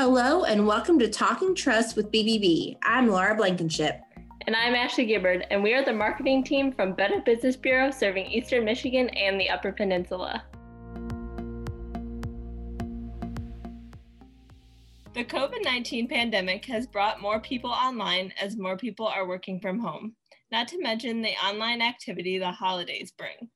Hello, and welcome to Talking Trust with BBB. I'm Laura Blankenship. And I'm Ashley Gibbard, and we are the marketing team from Better Business Bureau serving Eastern Michigan and the Upper Peninsula. The COVID 19 pandemic has brought more people online as more people are working from home, not to mention the online activity the holidays bring.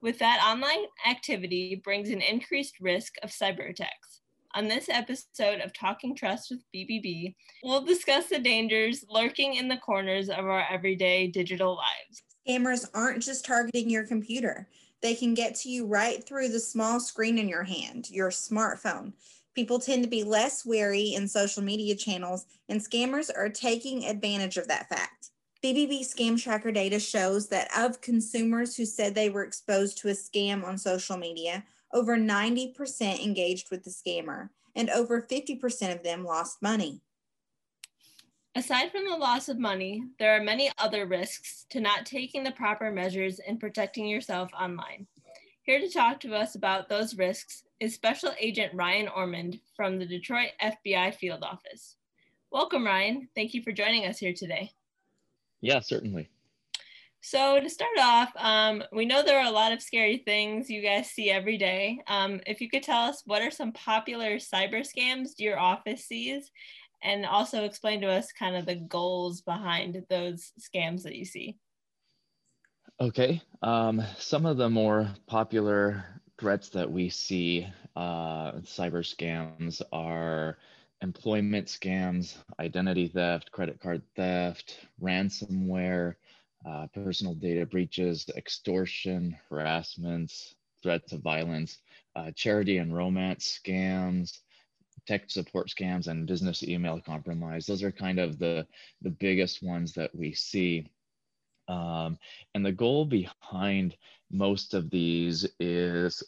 With that online activity brings an increased risk of cyber attacks. On this episode of Talking Trust with BBB, we'll discuss the dangers lurking in the corners of our everyday digital lives. Scammers aren't just targeting your computer, they can get to you right through the small screen in your hand, your smartphone. People tend to be less wary in social media channels, and scammers are taking advantage of that fact. BBB Scam Tracker data shows that of consumers who said they were exposed to a scam on social media, over 90% engaged with the scammer, and over 50% of them lost money. Aside from the loss of money, there are many other risks to not taking the proper measures in protecting yourself online. Here to talk to us about those risks is Special Agent Ryan Ormond from the Detroit FBI Field Office. Welcome, Ryan. Thank you for joining us here today. Yeah, certainly. So to start off, um, we know there are a lot of scary things you guys see every day. Um, if you could tell us what are some popular cyber scams your office sees, and also explain to us kind of the goals behind those scams that you see. Okay, um, some of the more popular threats that we see, uh, cyber scams, are employment scams, identity theft, credit card theft, ransomware uh, personal data breaches, extortion, harassments, threats of violence, uh, charity and romance scams, tech support scams, and business email compromise. Those are kind of the, the biggest ones that we see. Um, and the goal behind most of these is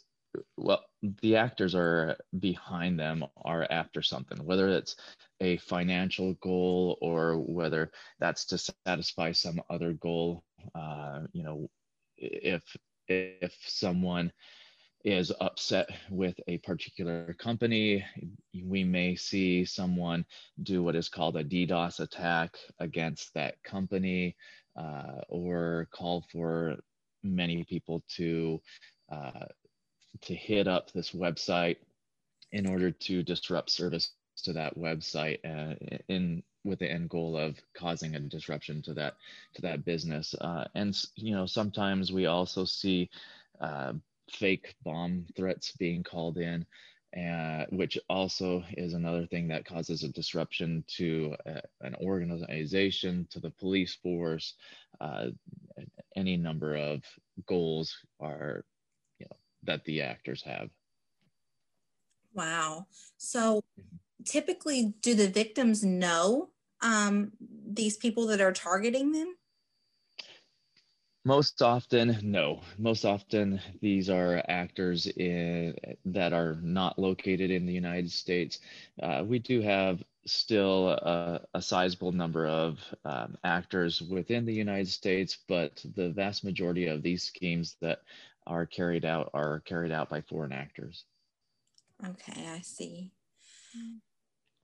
well, the actors are behind them are after something, whether it's a financial goal or whether that's to satisfy some other goal. Uh, you know, if if someone is upset with a particular company, we may see someone do what is called a DDoS attack against that company, uh, or call for many people to uh, to hit up this website in order to disrupt service to that website uh, in with the end goal of causing a disruption to that to that business uh, and you know sometimes we also see uh, fake bomb threats being called in uh, which also is another thing that causes a disruption to uh, an organization to the police force uh, any number of goals are you know, that the actors have. Wow. So typically, do the victims know um, these people that are targeting them? Most often, no. Most often, these are actors in, that are not located in the United States. Uh, we do have still a, a sizable number of um, actors within the United States, but the vast majority of these schemes that are carried out are carried out by foreign actors. Okay, I see.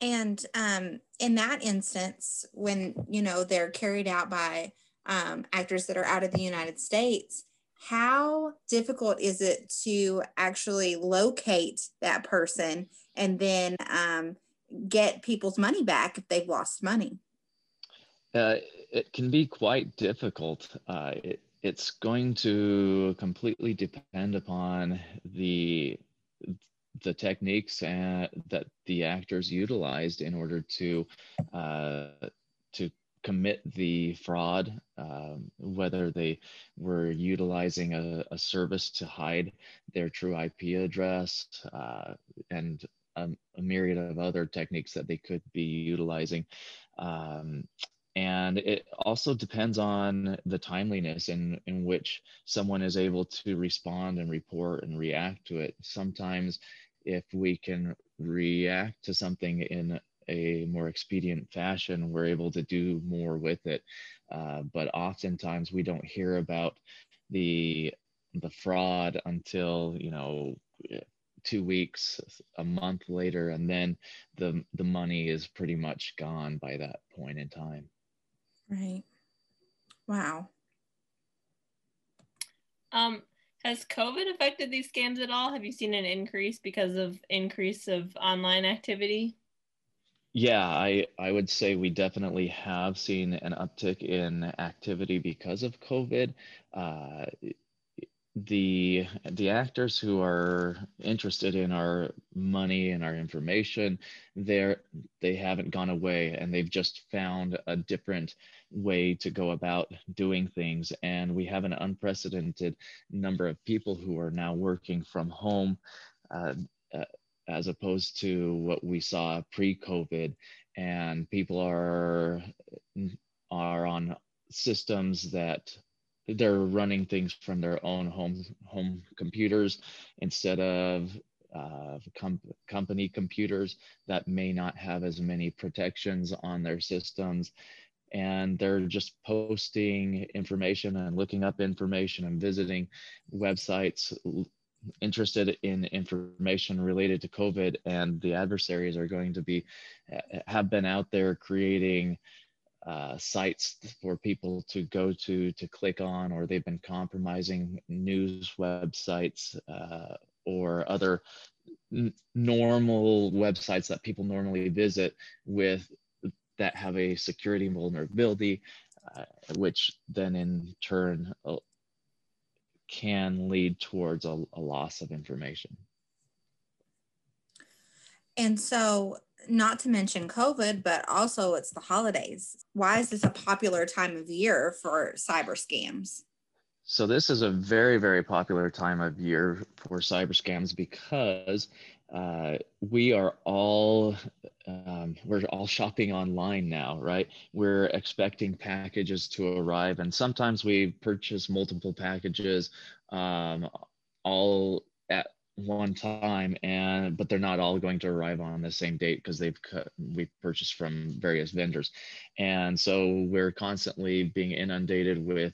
And um, in that instance, when you know they're carried out by um, actors that are out of the United States, how difficult is it to actually locate that person and then um, get people's money back if they've lost money? Uh, it can be quite difficult. Uh, it, it's going to completely depend upon the the techniques and, that the actors utilized in order to uh, to commit the fraud, um, whether they were utilizing a, a, service to hide their true IP address uh, and a, a, myriad of other techniques that they could be utilizing. Um, and it also depends on the timeliness in, in which someone is able to respond and report and react to it. Sometimes, if we can react to something in a more expedient fashion, we're able to do more with it. Uh, but oftentimes, we don't hear about the the fraud until you know two weeks, a month later, and then the the money is pretty much gone by that point in time. Right. Wow. Um, has COVID affected these scams at all? Have you seen an increase because of increase of online activity? Yeah, I, I would say we definitely have seen an uptick in activity because of COVID. Uh, the the actors who are interested in our money and our information they're they haven't gone away and they've just found a different way to go about doing things. And we have an unprecedented number of people who are now working from home uh, uh, as opposed to what we saw pre-covid. And people are are on systems that they're running things from their own home home computers instead of uh, com- company computers that may not have as many protections on their systems. And they're just posting information and looking up information and visiting websites interested in information related to covid. And the adversaries are going to be have been out there creating uh, sites for people to go to to click on, or they've been compromising news websites uh, or other n- normal websites that people normally visit with that have a security vulnerability, uh, which then in turn uh, can lead towards a, a loss of information. And so not to mention COVID, but also it's the holidays. Why is this a popular time of year for cyber scams? So this is a very, very popular time of year for cyber scams because uh, we are all um, we're all shopping online now, right? We're expecting packages to arrive, and sometimes we purchase multiple packages um, all at one time and but they're not all going to arrive on the same date because they've we've purchased from various vendors. And so we're constantly being inundated with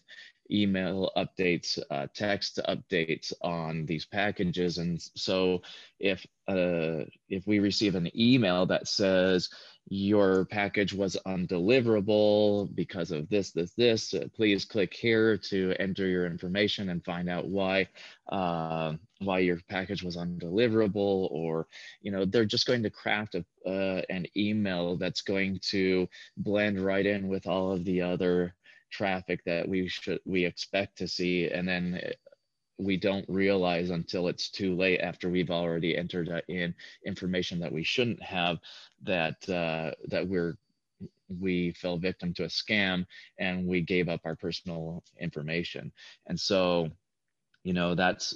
email updates uh, text updates on these packages. And so if uh, if we receive an email that says your package was undeliverable because of this, this, this. Uh, please click here to enter your information and find out why uh, why your package was undeliverable. Or you know they're just going to craft a, uh, an email that's going to blend right in with all of the other traffic that we should we expect to see, and then we don't realize until it's too late after we've already entered in information that we shouldn't have that uh, that we're we fell victim to a scam and we gave up our personal information. And so you know that's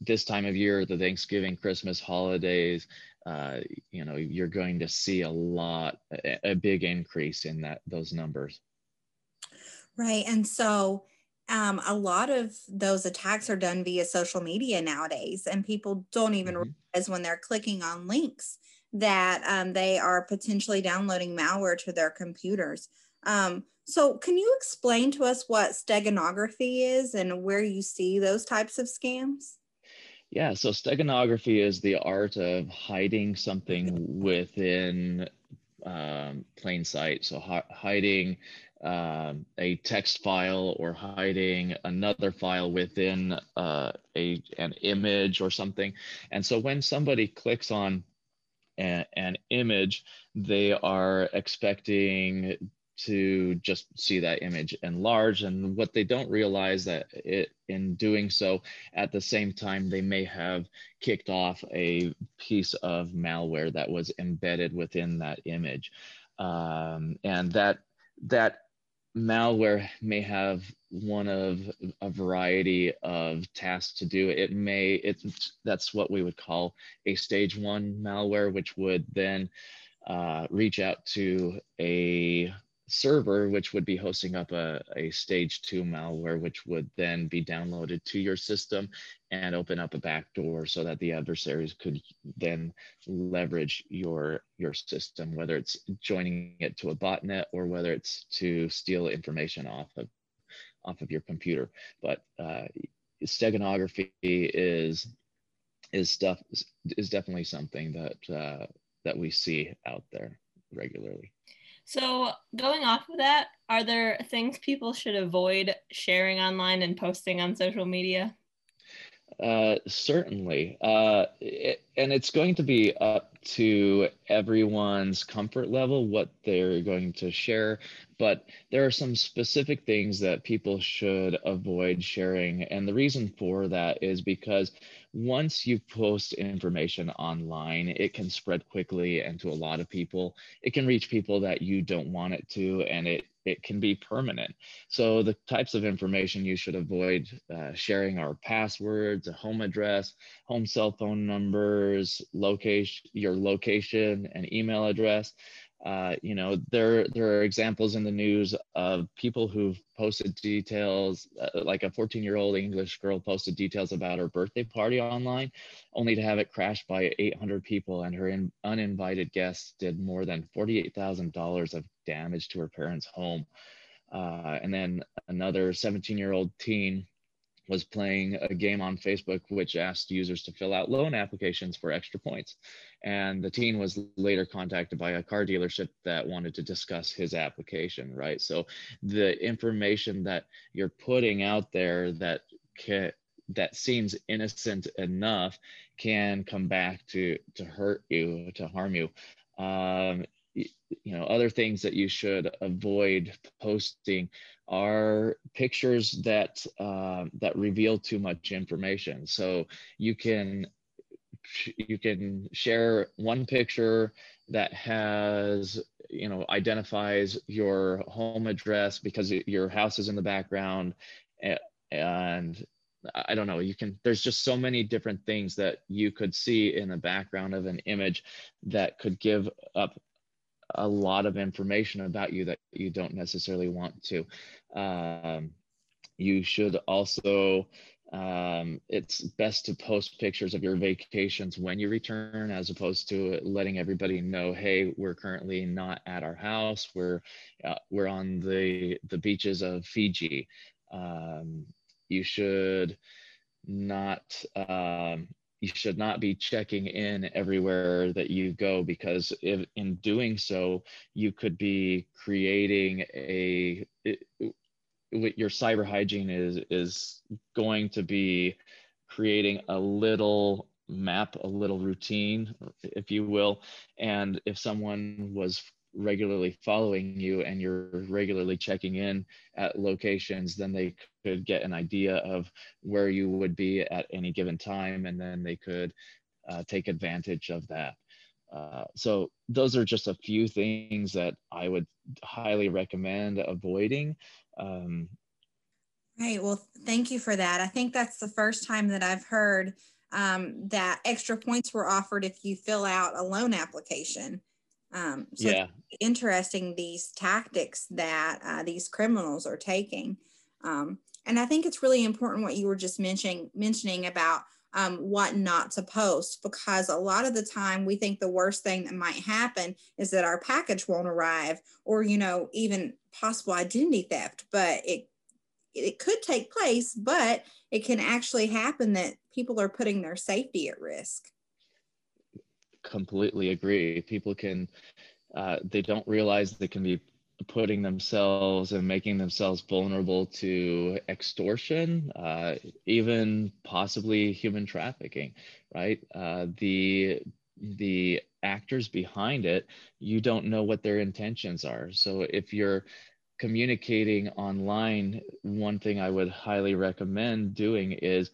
this time of year the thanksgiving christmas holidays uh, you know you're going to see a lot a, a big increase in that those numbers. Right and so um, a lot of those attacks are done via social media nowadays, and people don't even mm-hmm. realize when they're clicking on links that um, they are potentially downloading malware to their computers. Um, so, can you explain to us what steganography is and where you see those types of scams? Yeah, so steganography is the art of hiding something within um, plain sight. So, hi- hiding um, a text file or hiding another file within uh, a an image or something. And so when somebody clicks on a, an image, they are expecting to just see that image enlarge and what they don't realize that it in doing so at the same time they may have kicked off a piece of malware that was embedded within that image um, and that that malware may have one of a variety of tasks to do. It may, it, that's what we would call a stage one malware, which would then uh, reach out to a server, which would be hosting up a, a stage two malware, which would then be downloaded to your system and open up a backdoor so that the adversaries could then leverage your your system, whether it's joining it to a botnet or whether it's to steal information off of off of your computer. But uh, steganography is is stuff is definitely something that uh, that we see out there regularly. So, going off of that, are there things people should avoid sharing online and posting on social media? Uh, certainly. Uh, it, and it's going to be up to everyone's comfort level what they're going to share. But there are some specific things that people should avoid sharing. And the reason for that is because once you post information online, it can spread quickly and to a lot of people. It can reach people that you don't want it to, and it it can be permanent. So the types of information you should avoid uh, sharing are passwords, a home address, home cell phone numbers, location, your location, and email address. Uh, you know, there there are examples in the news of people who've posted details, uh, like a 14-year-old English girl posted details about her birthday party online, only to have it crashed by 800 people, and her in, uninvited guests did more than $48,000 of damage to her parents' home. Uh, and then another 17-year-old teen was playing a game on Facebook which asked users to fill out loan applications for extra points. And the teen was later contacted by a car dealership that wanted to discuss his application, right? So the information that you're putting out there that can, that seems innocent enough can come back to to hurt you, to harm you. Um, you know other things that you should avoid posting are pictures that uh, that reveal too much information. So you can you can share one picture that has you know identifies your home address because your house is in the background and i don't know you can there's just so many different things that you could see in the background of an image that could give up a lot of information about you that you don't necessarily want to. Um, you should also, um, it's best to post pictures of your vacations when you return as opposed to letting everybody know, hey, we're currently not at our house. We're, uh, we're on the, the beaches of Fiji. Um, you should not um, you should not be checking in everywhere that you go because if, in doing so you could be creating a it, your cyber hygiene is is going to be creating a little map a little routine if you will. And if someone was regularly following you and you're regularly checking in at locations, then they could get an idea of where you would be at any given time, and then they could uh, take advantage of that. Uh, so those are just a few things that I would highly recommend avoiding. Um, right. Well, thank you for that. I think that's the first time that I've heard um, that extra points were offered if you fill out a loan application. Um, so yeah. interesting these tactics that uh, these criminals are taking. Um, and I think it's really important what you were just mentioning mentioning about um, what not to post because a lot of the time we think the worst thing that might happen is that our package won't arrive or you know even possible identity theft but it it could take place but it can actually happen that people are putting their safety at risk completely agree. People can, uh, they don't realize they can be putting themselves and making themselves vulnerable to extortion, uh, even possibly human trafficking, right? Uh, the the actors behind it, you don't know what their intentions are. So if you're communicating online, one thing I would highly recommend doing is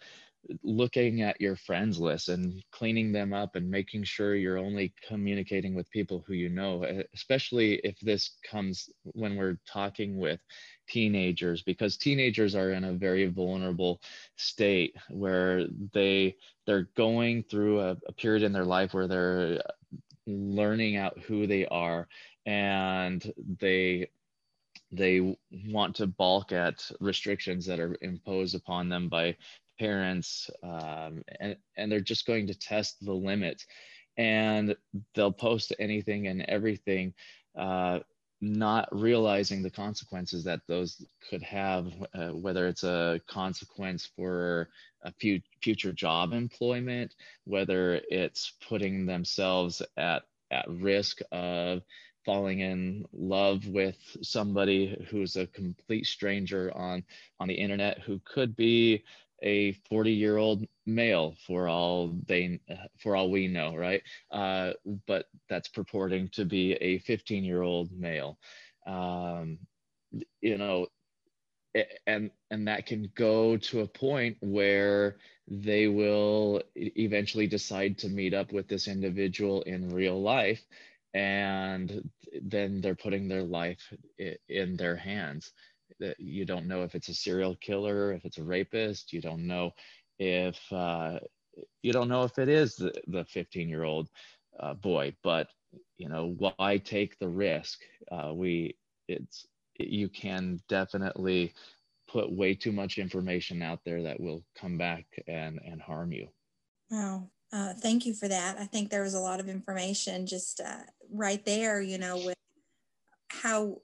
looking at your friends list and cleaning them up and making sure you're only communicating with people who you know especially if this comes when we're talking with teenagers because teenagers are in a very vulnerable state where they they're going through a, a period in their life where they're uh, learning out who they are and they they want to balk at restrictions that are imposed upon them by parents um, and, and they're just going to test the limits and they'll post anything and everything uh, not realizing the consequences that those could have, uh, whether it's a consequence for a future job employment, whether it's putting themselves at, at risk of falling in love with somebody who's a complete stranger on on the internet who could be a 40 year old male for all they for all we know right? Uh, but that's purporting to be a 15 year old male. Um, you know and and that can go to a point where they will eventually decide to meet up with this individual in real life and then they're putting their life in their hands you don't know if it's a serial killer if it's a rapist you don't know if uh, you don't know if it is the, the 15 year old uh, boy but you know why take the risk? Uh, we it's you can definitely put way too much information out there that will come back and and harm you. Wow. Uh, thank you for that. I think there was a lot of information just uh, right there you know with how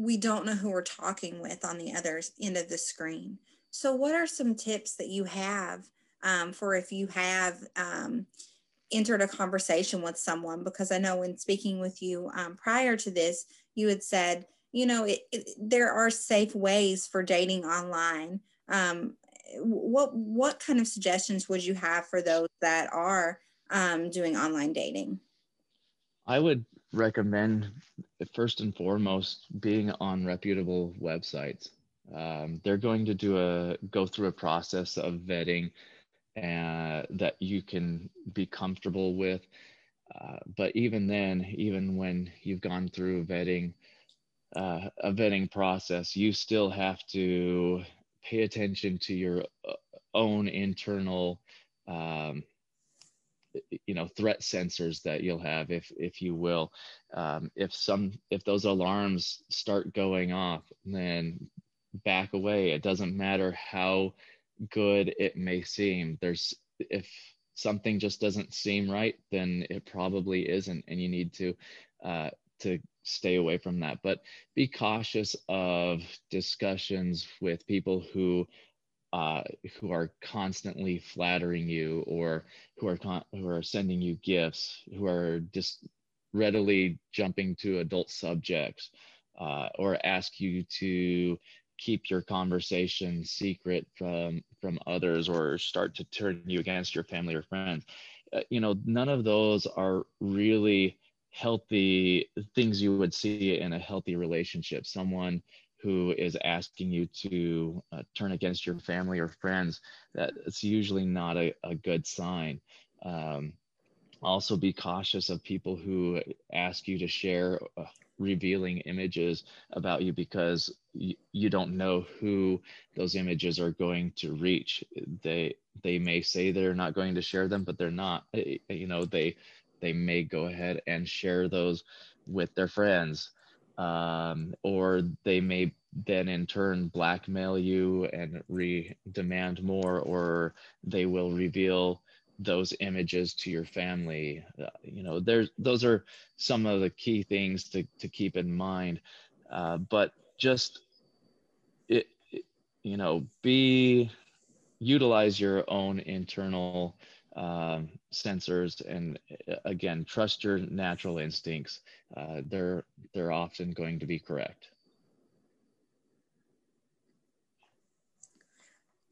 we don't know who we're talking with on the other end of the screen. So, what are some tips that you have um, for if you have um, entered a conversation with someone? Because I know when speaking with you um, prior to this, you had said, you know, it, it, there are safe ways for dating online. Um, what what kind of suggestions would you have for those that are um, doing online dating? I would recommend first and foremost being on reputable websites. Um, they're going to do a go through a process of vetting uh, that you can be comfortable with. Uh, but even then, even when you've gone through vetting, uh, a vetting process, you still have to pay attention to your uh, own internal um, you know threat sensors that you'll have if if you will. Um, if some if those alarms start going off then back away. It doesn't matter how good it may seem. There's if something just doesn't seem right then it probably isn't and you need to uh, to stay away from that. But be cautious of discussions with people who uh, who are constantly flattering you or who are con- who are sending you gifts who are just readily jumping to adult subjects uh, or ask you to keep your conversation secret from from others or start to turn you against your family or friends. Uh, you know none of those are really healthy things you would see in a healthy relationship. Someone who is asking you to uh, turn against your family or friends, that's usually not a, a good sign. Um, also, be cautious of people who ask you to share uh, revealing images about you because y- you don't know who those images are going to reach. They they may say they're not going to share them, but they're not. You know, they they may go ahead and share those with their friends um, or they may then in turn blackmail you and re demand more or they will reveal those images to your family. Uh, you know there's those are some of the key things to, to keep in mind. Uh, but just it, it, you know be utilize your own internal um, sensors and uh, again trust your natural instincts uh, they're they're often going to be correct.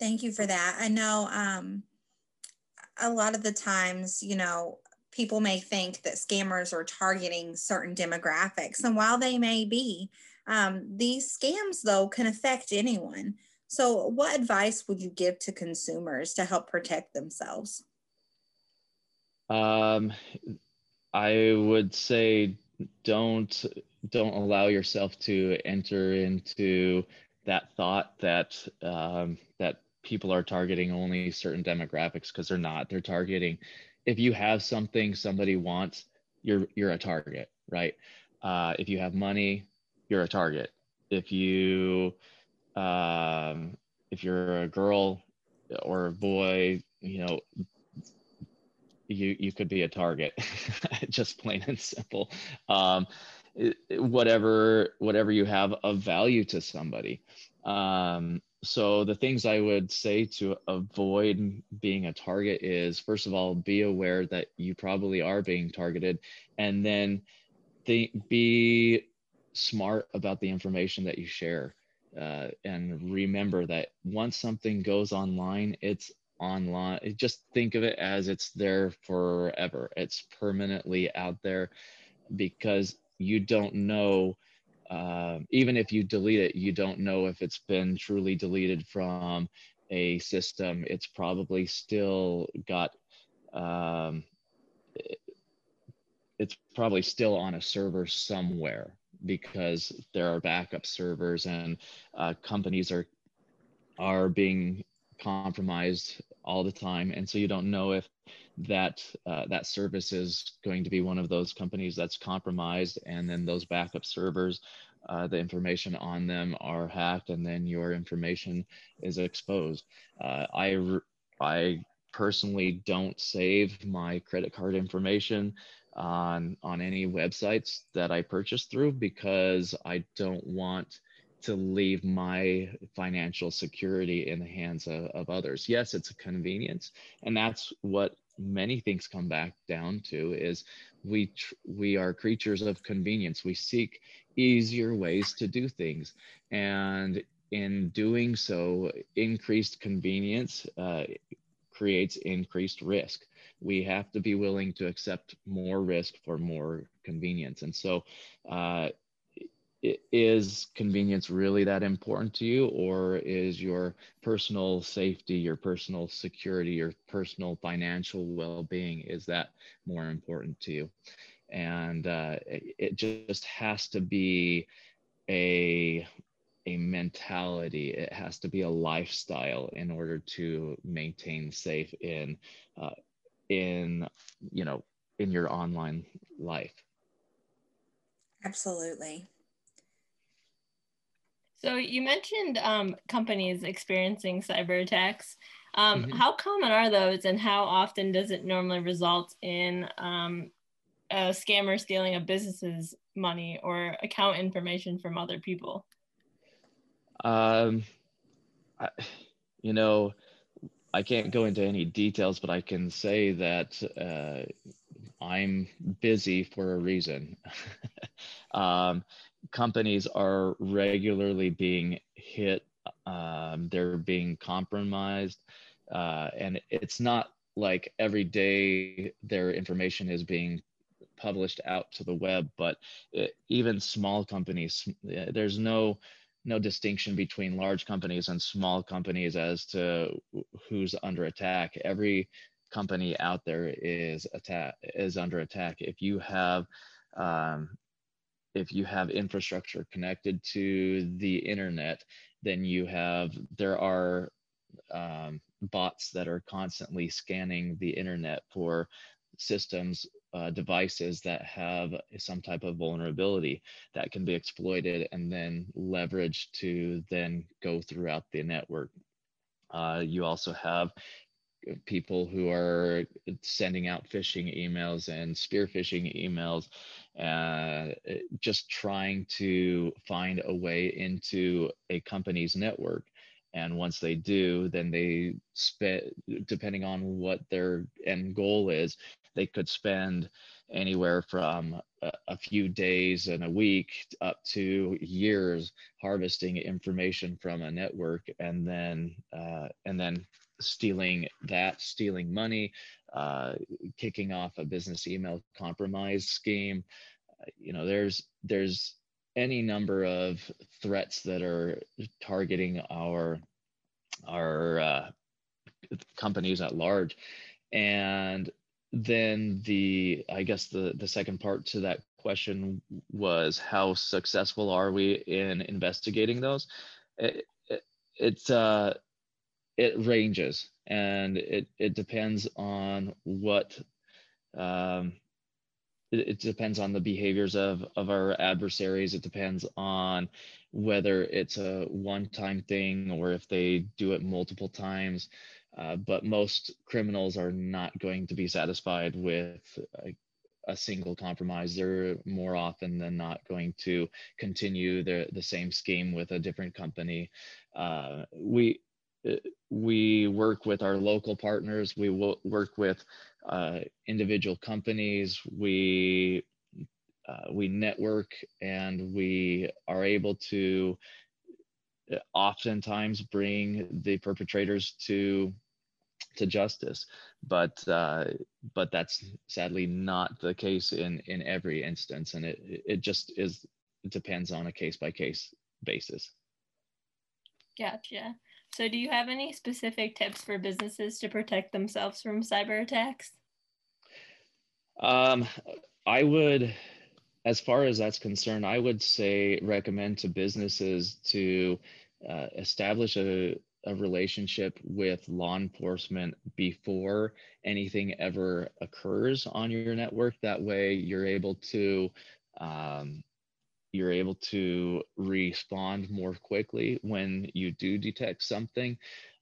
Thank you for that. I know um, a lot of the times you know people may think that scammers are targeting certain demographics and while they may be um, these scams though can affect anyone. So what advice would you give to consumers to help protect themselves um, I would say don't don't allow yourself to enter into that thought that um, that people are targeting only certain demographics because they're not. They're targeting if you have something somebody wants, you're you're a target, right? Uh, if you have money, you're a target. If you um, if you're a girl or a boy, you know you you could be a target just plain and simple. Um, whatever whatever you have of value to somebody. Um, so the things i would say to avoid being a target is first of all be aware that you probably are being targeted and then think be smart about the information that you share. Uh, and remember that once something goes online it's online just think of it as it's there forever. It's permanently out there because you don't know uh, even if you delete it you don't know if it's been truly deleted from a system. It's probably still got um, it's probably still on a server somewhere because there are backup servers and uh, companies are are being compromised all the time. And so you don't know if that uh, that service is going to be one of those companies that's compromised and then those backup servers uh, the information on them are hacked and then your information is exposed. Uh, i i personally don't save my credit card information on on any websites that i purchase through because i don't want to leave my financial security in the hands of, of others. Yes it's a convenience and that's what many things come back down to is we tr- we are creatures of convenience. We seek easier ways to do things and in doing so increased convenience uh, creates increased risk. We have to be willing to accept more risk for more convenience. And so uh, is convenience really that important to you or is your personal safety your personal security your personal financial well-being is that more important to you? And uh, it just has to be a a mentality it has to be a lifestyle in order to maintain safe in uh, in you know in your online life. Absolutely so you mentioned um, companies experiencing cyber attacks. Um, mm-hmm. How common are those, and how often does it normally result in um, a scammer stealing a business's money or account information from other people? Um, I, you know, I can't go into any details, but I can say that uh, I'm busy for a reason. um, companies are regularly being hit, um, they're being compromised, uh, and it's not like every day their information is being published out to the web, but it, even small companies, there's no no distinction between large companies and small companies as to who's under attack. Every company out there is attack is under attack. If you have um, if you have infrastructure connected to the internet, then you have there are um, bots that are constantly scanning the internet for systems uh, devices that have some type of vulnerability that can be exploited and then leveraged to then go throughout the network. Uh, you also have people who are sending out phishing emails and spear phishing emails, uh, just trying to find a way into a company's network. And once they do, then they spend, depending on what their end goal is, they could spend anywhere from a, a, few days and a week up to years harvesting information from a network and then uh, and then stealing that, stealing money, uh, kicking off a business email compromise scheme. You know, there's there's any number of threats that are targeting our our uh, companies at large, and then the I guess the the second part to that question was how successful are we in investigating those? It, it, it's uh it ranges and it, it depends on what um, it, it, depends on the behaviors of, of our adversaries it depends on whether it's a one-time thing or if they do it multiple times uh, but most criminals are not going to be satisfied with a, a single compromise. They're more often than not going to continue the, the same scheme with a different company. Uh, we we work with our local partners. We work with uh, individual companies. We uh, we network and we are able to uh, oftentimes bring the perpetrators to to justice but uh, but that's sadly not the case in in every instance and it it just is it depends on a case by case basis gotcha so do you have any specific tips for businesses to protect themselves from cyber attacks um i would as far as that's concerned i would say recommend to businesses to uh, establish a, a relationship with law enforcement before anything ever occurs on your network. That way, you're able to um, you're able to respond more quickly when you do detect something.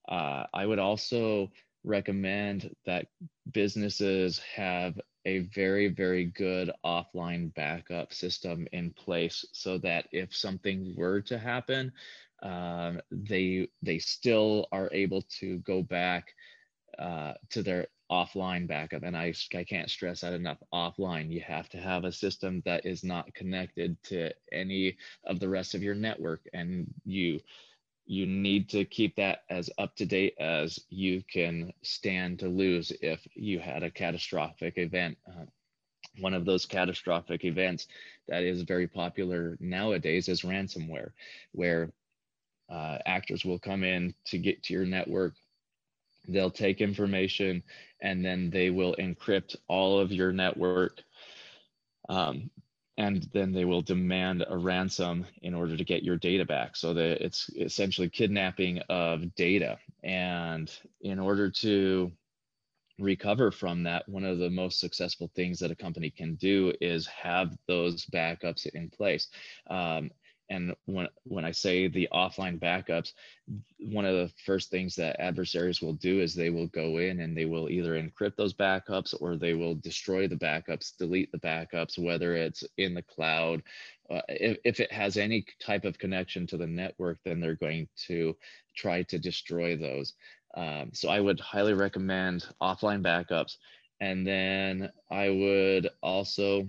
Uh, I would also recommend that businesses have a very, very good offline backup system in place so that if something were to happen, um, they they still are able to go back uh, to their offline backup and I, I can't stress that enough offline you have to have a system that is not connected to any of the rest of your network and you you need to keep that as up to date as you can stand to lose if you had a catastrophic event uh, one of those catastrophic events that is very popular nowadays is ransomware where uh, actors will come in to get to your network. They'll take information and then they will encrypt all of your network. Um, and then they will demand a ransom in order to get your data back. So that it's essentially kidnapping of data. And in order to recover from that, one of the most successful things that a company can do is have those backups in place. Um, and when when i say the offline backups one of the first things that adversaries will do is they will go in and they will either encrypt those backups or they will destroy the backups delete the backups whether it's in the cloud. Uh, if, if it has any type of connection to the network then they're going to try to destroy those. Um, so i would highly recommend offline backups. And then i would also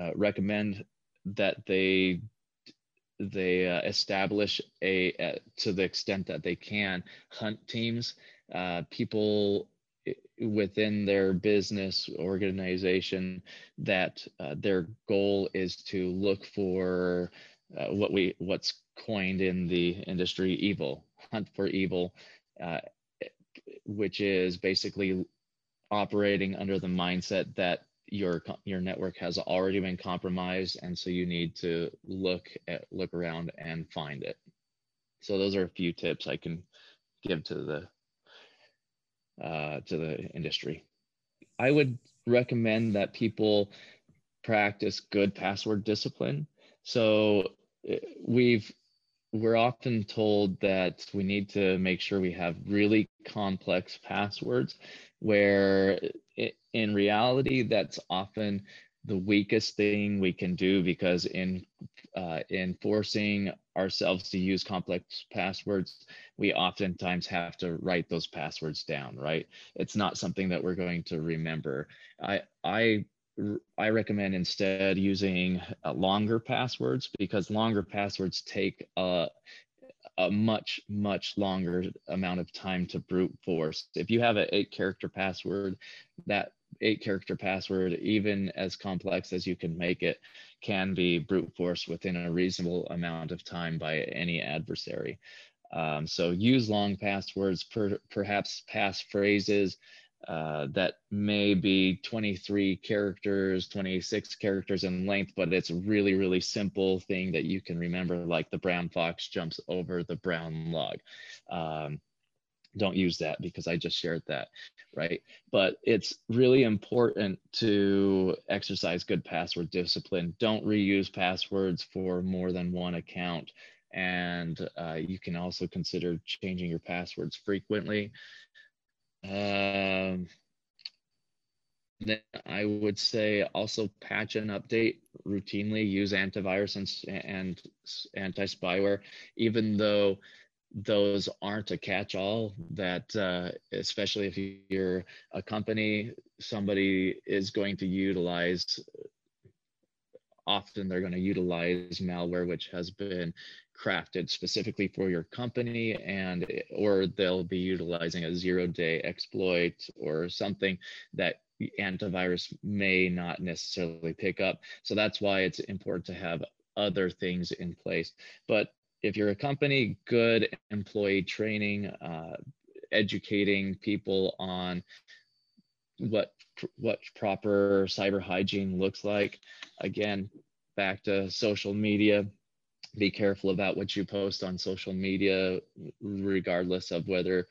uh, recommend that they they uh, establish a uh, to the extent that they can hunt teams uh, people within their business organization that uh, their goal is to look for uh, what we what's coined in the industry evil hunt for evil uh, which is basically operating under the mindset that your your network has already been compromised and so you need to look at look around and find it. So those are a few tips i can give to the uh, to the industry. I would recommend that people practice good password discipline. So eh, we've we're often told that we need to make sure we have really complex passwords where in reality that's often the weakest thing we can do because in uh, in forcing ourselves to use complex passwords we oftentimes have to write those passwords down right? It's not something that we're going to remember. I i I recommend instead using uh, longer passwords because longer passwords take a, a much, much longer amount of time to brute force. If you have an eight character password, that eight character password, even as complex as you can make it, can be brute force within a reasonable amount of time by any adversary. Um, so use long passwords, per, perhaps pass phrases, uh, that may be 23 characters, 26 characters in length, but it's a really, really simple thing that you can remember, like the brown fox jumps over the brown log. Um, don't use that because I just shared that, right? But it's really important to exercise good password discipline. Don't reuse passwords for more than one account. And uh, you can also consider changing your passwords frequently. Um, then I would say also patch and update routinely, use antivirus and, and anti spyware, even though those aren't a catch-all that uh, especially if you're a company somebody is going to utilize often they're going to utilize malware which has been crafted specifically for your company and or they'll be utilizing a zero day exploit or something that antivirus may not necessarily pick up so that's why it's important to have other things in place but if you're a company, good employee training, uh, educating people on what what proper cyber hygiene looks like. Again, back to social media. Be careful about what you post on social media, regardless of whether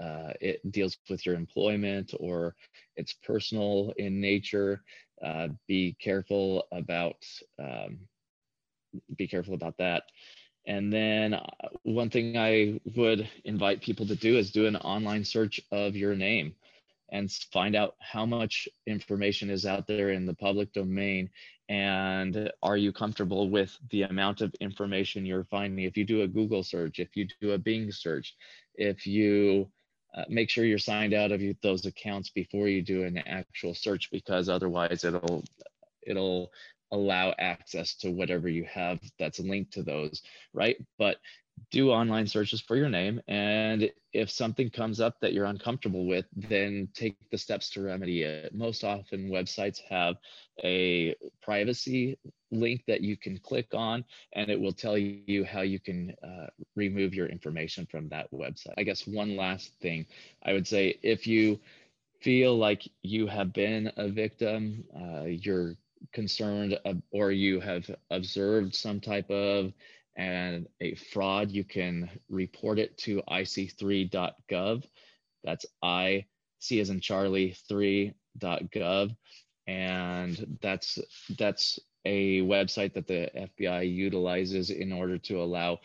uh, it deals with your employment or it's personal in nature. Uh, be careful about um, be careful about that. And then uh, one thing I would invite people to do is do an online search of your name and find out how much information is out there in the public domain and are you comfortable with the amount of information you're finding if you do a google search if you do a bing search if you uh, make sure you're signed out of those accounts before you do an actual search because otherwise it'll it'll allow access to whatever you have that's linked to those, right? But do online searches for your name. And if something comes up that you're uncomfortable with, then take the steps to remedy it. Most often, websites have a privacy link that you can click on, and it will tell you how you can uh, remove your information from that website. I guess one last thing I would say if you feel like you have been a victim, uh, you're concerned or you have observed some type of and a fraud, you can report it to ic3.gov. That's I C as in Charlie 3.gov. And that's that's a website that the FBI utilizes in order to allow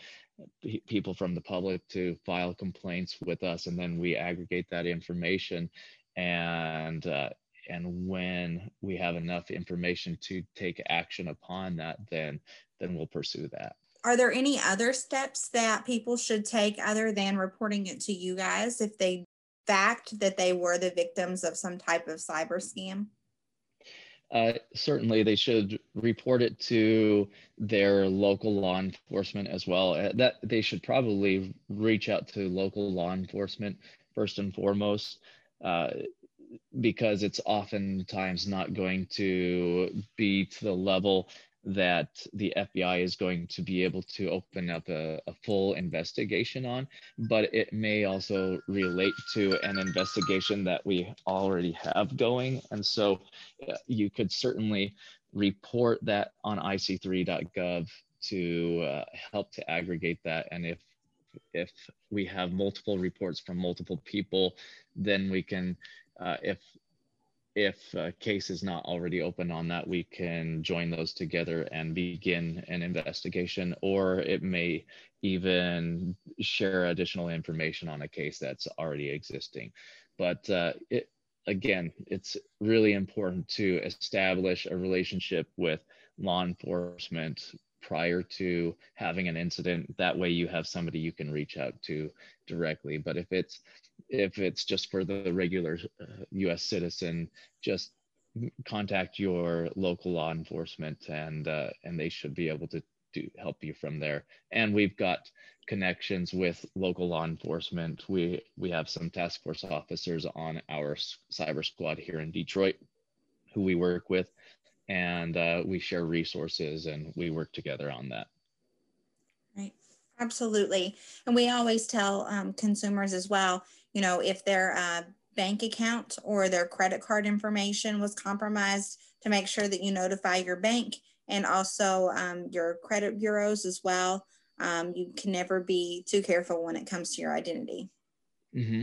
people from the public to file complaints with us and then we aggregate that information and uh, and when we have enough information to take action upon that then then we'll pursue that are there any other steps that people should take other than reporting it to you guys if they fact that they were the victims of some type of cyber scam? Uh, certainly they should report it to their local law enforcement as well. Uh, that they should probably reach out to local law enforcement first and foremost uh, because it's oftentimes not going to be to the level that the FBI is going to be able to open up a, a, full investigation on, but it may also relate to an investigation that we already have going. And so uh, you could certainly report that on ic3.gov to uh, help to aggregate that. And if if we have multiple reports from multiple people, then we can uh, if if a case is not already open on that, we can join those together and begin an investigation, or it may even share additional information on a case that's already existing. But uh, it, again, it's really important to establish a relationship with law enforcement prior to having an incident. That way, you have somebody you can reach out to directly. But if it's if it's just for the regular uh, U.S. citizen, just contact your local law enforcement, and uh, and they should be able to do help you from there. And we've got connections with local law enforcement. We we have some task force officers on our cyber squad here in Detroit, who we work with, and uh, we share resources and we work together on that. Right. Absolutely. And we always tell um, consumers as well, you know, if their uh, bank account or their credit card information was compromised, to make sure that you notify your bank and also um, your credit bureaus as well. Um, you can never be too careful when it comes to your identity. Mm-hmm.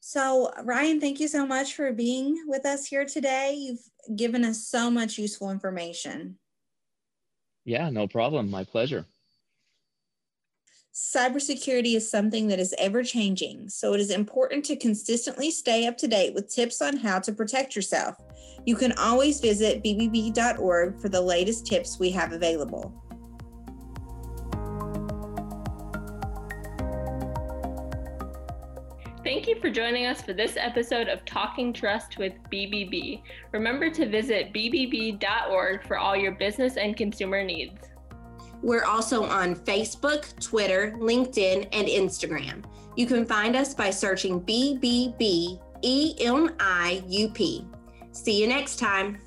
So, Ryan, thank you so much for being with us here today. You've given us so much useful information. Yeah, no problem. My pleasure. Cybersecurity is something that is ever changing, so it is important to consistently stay up to date with tips on how to protect yourself. You can always visit bbb.org for the latest tips we have available. Thank you for joining us for this episode of Talking Trust with BBB. Remember to visit bbb.org for all your business and consumer needs. We're also on Facebook, Twitter, LinkedIn, and Instagram. You can find us by searching BBB EMIUP. See you next time.